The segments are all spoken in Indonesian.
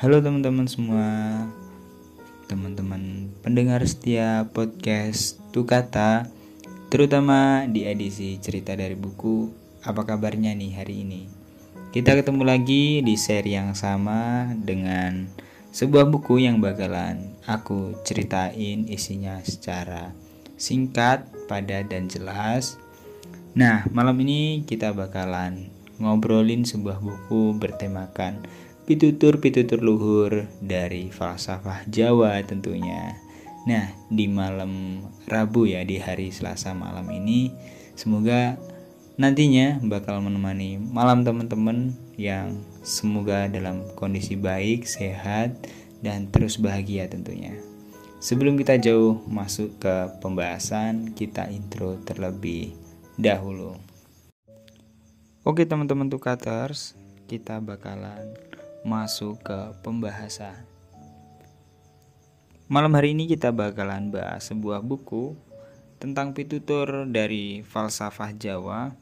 Halo teman-teman semua. Teman-teman pendengar setia podcast Tukata Terutama di edisi cerita dari buku Apa kabarnya nih hari ini. Kita ketemu lagi di seri yang sama Dengan sebuah buku yang bakalan aku ceritain isinya secara singkat, padat, dan jelas. Nah malam ini kita bakalan ngobrolin sebuah buku bertemakan pitutur-pitutur luhur dari falsafah Jawa tentunya. Nah, di malam Rabu ya, di hari Selasa malam ini, semoga nantinya bakal menemani malam teman-teman yang semoga dalam kondisi baik, sehat, dan terus bahagia tentunya. Sebelum kita jauh masuk ke pembahasan, kita intro terlebih dahulu. Oke teman-teman tukaters, kita bakalan masuk ke pembahasan. Malam hari ini kita bakalan bahas sebuah buku tentang pitutur dari falsafah Jawa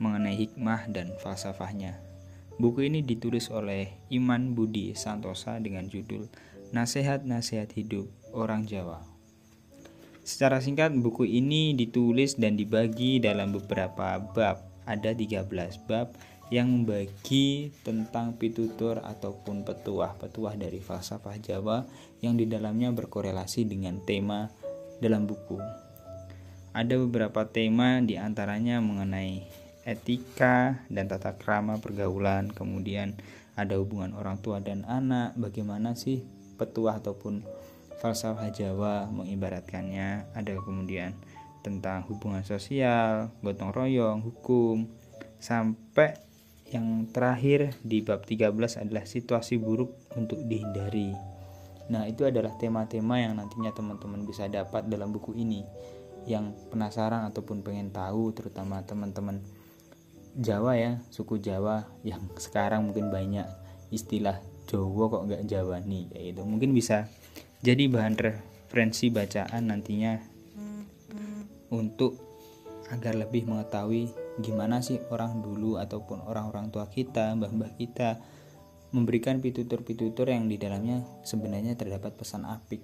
mengenai hikmah dan falsafahnya. Buku ini ditulis oleh Iman Budi Santosa dengan judul Nasihat-Nasihat Hidup Orang Jawa. Secara singkat, buku ini ditulis dan dibagi dalam beberapa bab. Ada 13 bab yang membagi tentang pitutur ataupun petuah-petuah dari falsafah Jawa yang di dalamnya berkorelasi dengan tema dalam buku. Ada beberapa tema di antaranya mengenai etika dan tata krama pergaulan, kemudian ada hubungan orang tua dan anak, bagaimana sih petuah ataupun falsafah Jawa mengibaratkannya, ada kemudian tentang hubungan sosial, gotong royong, hukum, sampai yang terakhir di bab 13 adalah situasi buruk untuk dihindari. Nah, itu adalah tema-tema yang nantinya teman-teman bisa dapat dalam buku ini. Yang penasaran ataupun pengen tahu terutama teman-teman Jawa ya, suku Jawa yang sekarang mungkin banyak istilah Jawa kok nggak Jawa nih yaitu mungkin bisa jadi bahan referensi bacaan nantinya untuk agar lebih mengetahui gimana sih orang dulu ataupun orang-orang tua kita, mbah-mbah kita memberikan pitutur-pitutur yang di dalamnya sebenarnya terdapat pesan apik.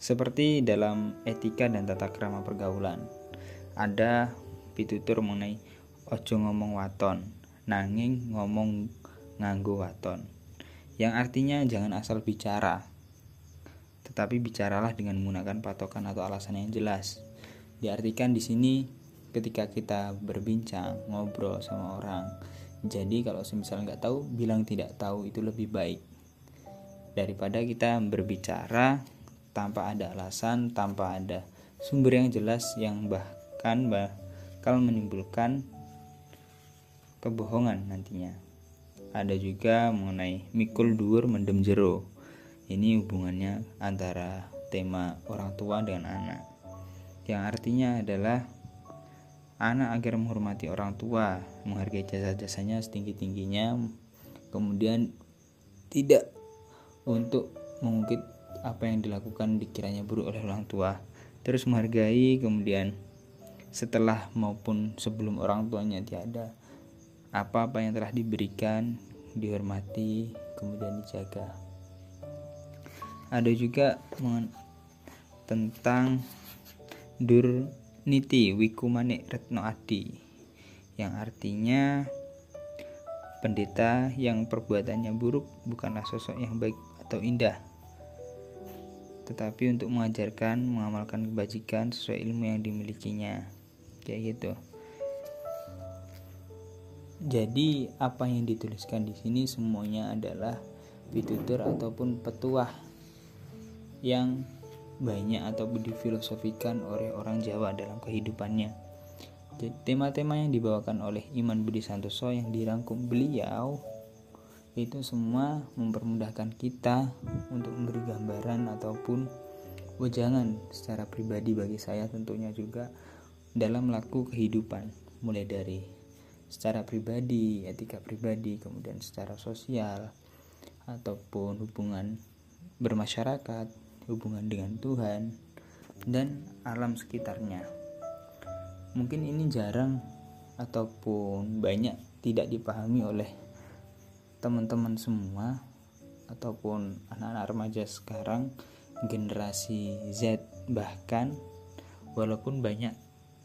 Seperti dalam etika dan tata krama pergaulan. Ada pitutur mengenai ojo ngomong waton, nanging ngomong nganggo waton. Yang artinya jangan asal bicara, tetapi bicaralah dengan menggunakan patokan atau alasan yang jelas. Diartikan di sini ketika kita berbincang ngobrol sama orang. Jadi kalau misalnya nggak tahu bilang tidak tahu itu lebih baik. Daripada kita berbicara tanpa ada alasan tanpa ada sumber yang jelas yang bahkan bakal menimbulkan kebohongan nantinya. Ada juga mengenai mikul dur mendem jero. Ini hubungannya antara tema orang tua dengan anak. Yang artinya adalah anak agar menghormati orang tua, menghargai jasa-jasanya setinggi-tingginya, kemudian tidak untuk mengungkit apa yang dilakukan dikiranya buruk oleh orang tua, terus menghargai kemudian setelah maupun sebelum orang tuanya tiada apa-apa yang telah diberikan dihormati kemudian dijaga. Ada juga tentang dur Niti Wikumane Retno Adi yang artinya pendeta yang perbuatannya buruk bukanlah sosok yang baik atau indah. Tetapi untuk mengajarkan mengamalkan kebajikan sesuai ilmu yang dimilikinya. Kayak gitu. Jadi apa yang dituliskan di sini semuanya adalah pitutur ataupun petuah yang banyak atau difilosofikan oleh orang Jawa dalam kehidupannya. Jadi tema-tema yang dibawakan oleh Iman Budi Santoso yang dirangkum beliau itu semua mempermudahkan kita untuk memberi gambaran ataupun wejangan secara pribadi bagi saya tentunya juga dalam melaku kehidupan mulai dari secara pribadi, etika pribadi, kemudian secara sosial ataupun hubungan bermasyarakat, hubungan dengan Tuhan, dan alam sekitarnya. Mungkin ini jarang ataupun banyak tidak dipahami oleh teman-teman semua ataupun anak-anak remaja sekarang generasi Z bahkan walaupun banyak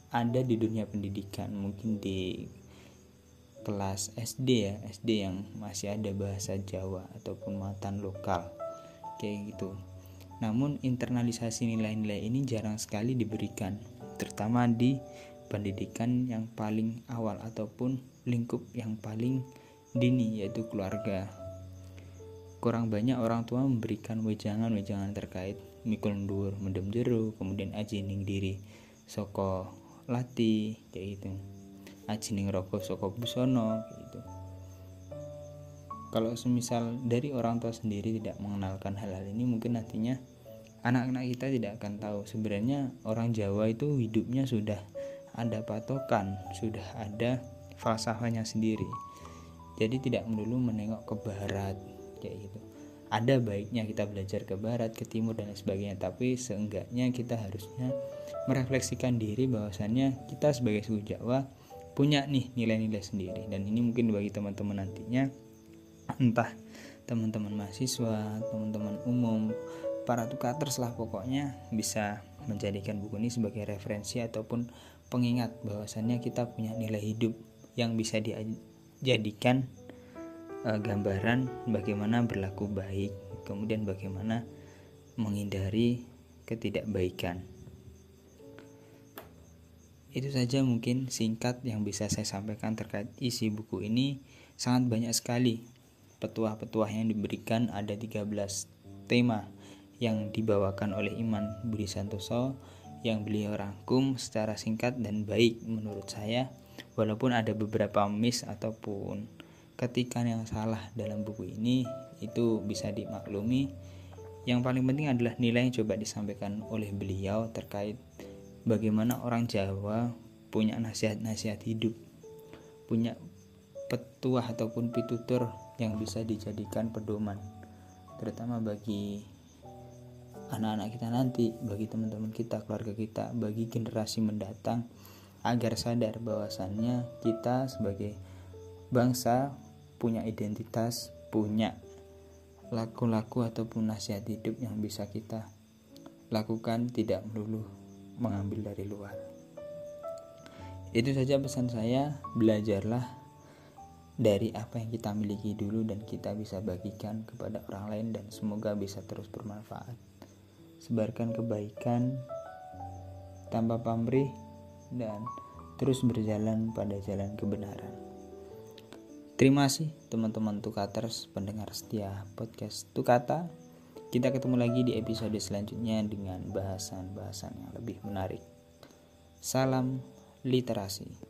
ada di dunia pendidikan mungkin di kelas SD ya SD yang masih ada bahasa Jawa ataupun matan lokal kayak gitu namun internalisasi nilai-nilai ini jarang sekali diberikan terutama di pendidikan yang paling awal ataupun lingkup yang paling dini yaitu keluarga. Kurang banyak orang tua memberikan wejangan-wejangan terkait mikul ndur mendem jeru kemudian aji ning diri soko lati kayak gitu. Aji ning rokok soko busono kayak gitu. Kalau semisal dari orang tua sendiri tidak mengenalkan hal-hal ini mungkin nantinya anak-anak kita tidak akan tahu. Sebenarnya orang Jawa itu hidupnya sudah ada patokan sudah ada falsafahnya sendiri. Jadi tidak melulu menengok ke barat kayak gitu. Ada baiknya kita belajar ke barat, ke timur dan sebagainya, tapi seenggaknya kita harusnya merefleksikan diri bahwasannya kita sebagai suku Jawa punya nih nilai-nilai sendiri. Dan ini mungkin bagi teman-teman nantinya entah teman-teman mahasiswa, teman-teman umum, para tukaters lah pokoknya bisa menjadikan buku ini sebagai referensi ataupun pengingat bahwasannya kita punya nilai hidup yang bisa dijadikan uh, gambaran bagaimana berlaku baik, kemudian bagaimana menghindari ketidakbaikan. Itu saja mungkin singkat yang bisa saya sampaikan terkait isi buku ini. Sangat banyak sekali petuah-petuah yang diberikan ada 13 tema yang dibawakan oleh Iman Budi Santoso yang beliau rangkum secara singkat dan baik menurut saya walaupun ada beberapa miss ataupun ketikan yang salah dalam buku ini itu bisa dimaklumi. Yang paling penting adalah nilai yang coba disampaikan oleh beliau terkait bagaimana orang Jawa punya nasihat-nasihat hidup punya petuah ataupun pitutur yang bisa dijadikan pedoman terutama bagi anak-anak kita nanti, bagi teman-teman kita, keluarga kita, bagi generasi mendatang agar sadar bahwasannya kita sebagai bangsa punya identitas, punya laku-laku ataupun nasihat hidup yang bisa kita lakukan tidak melulu mengambil dari luar. Itu saja pesan saya, belajarlah dari apa yang kita miliki dulu dan kita bisa bagikan kepada orang lain dan semoga bisa terus bermanfaat. Sebarkan kebaikan tanpa pamrih dan terus berjalan pada jalan kebenaran. Terima kasih teman-teman Tukaters pendengar setia podcast Tukata. Kita ketemu lagi di episode selanjutnya dengan bahasan-bahasan yang lebih menarik. Salam literasi.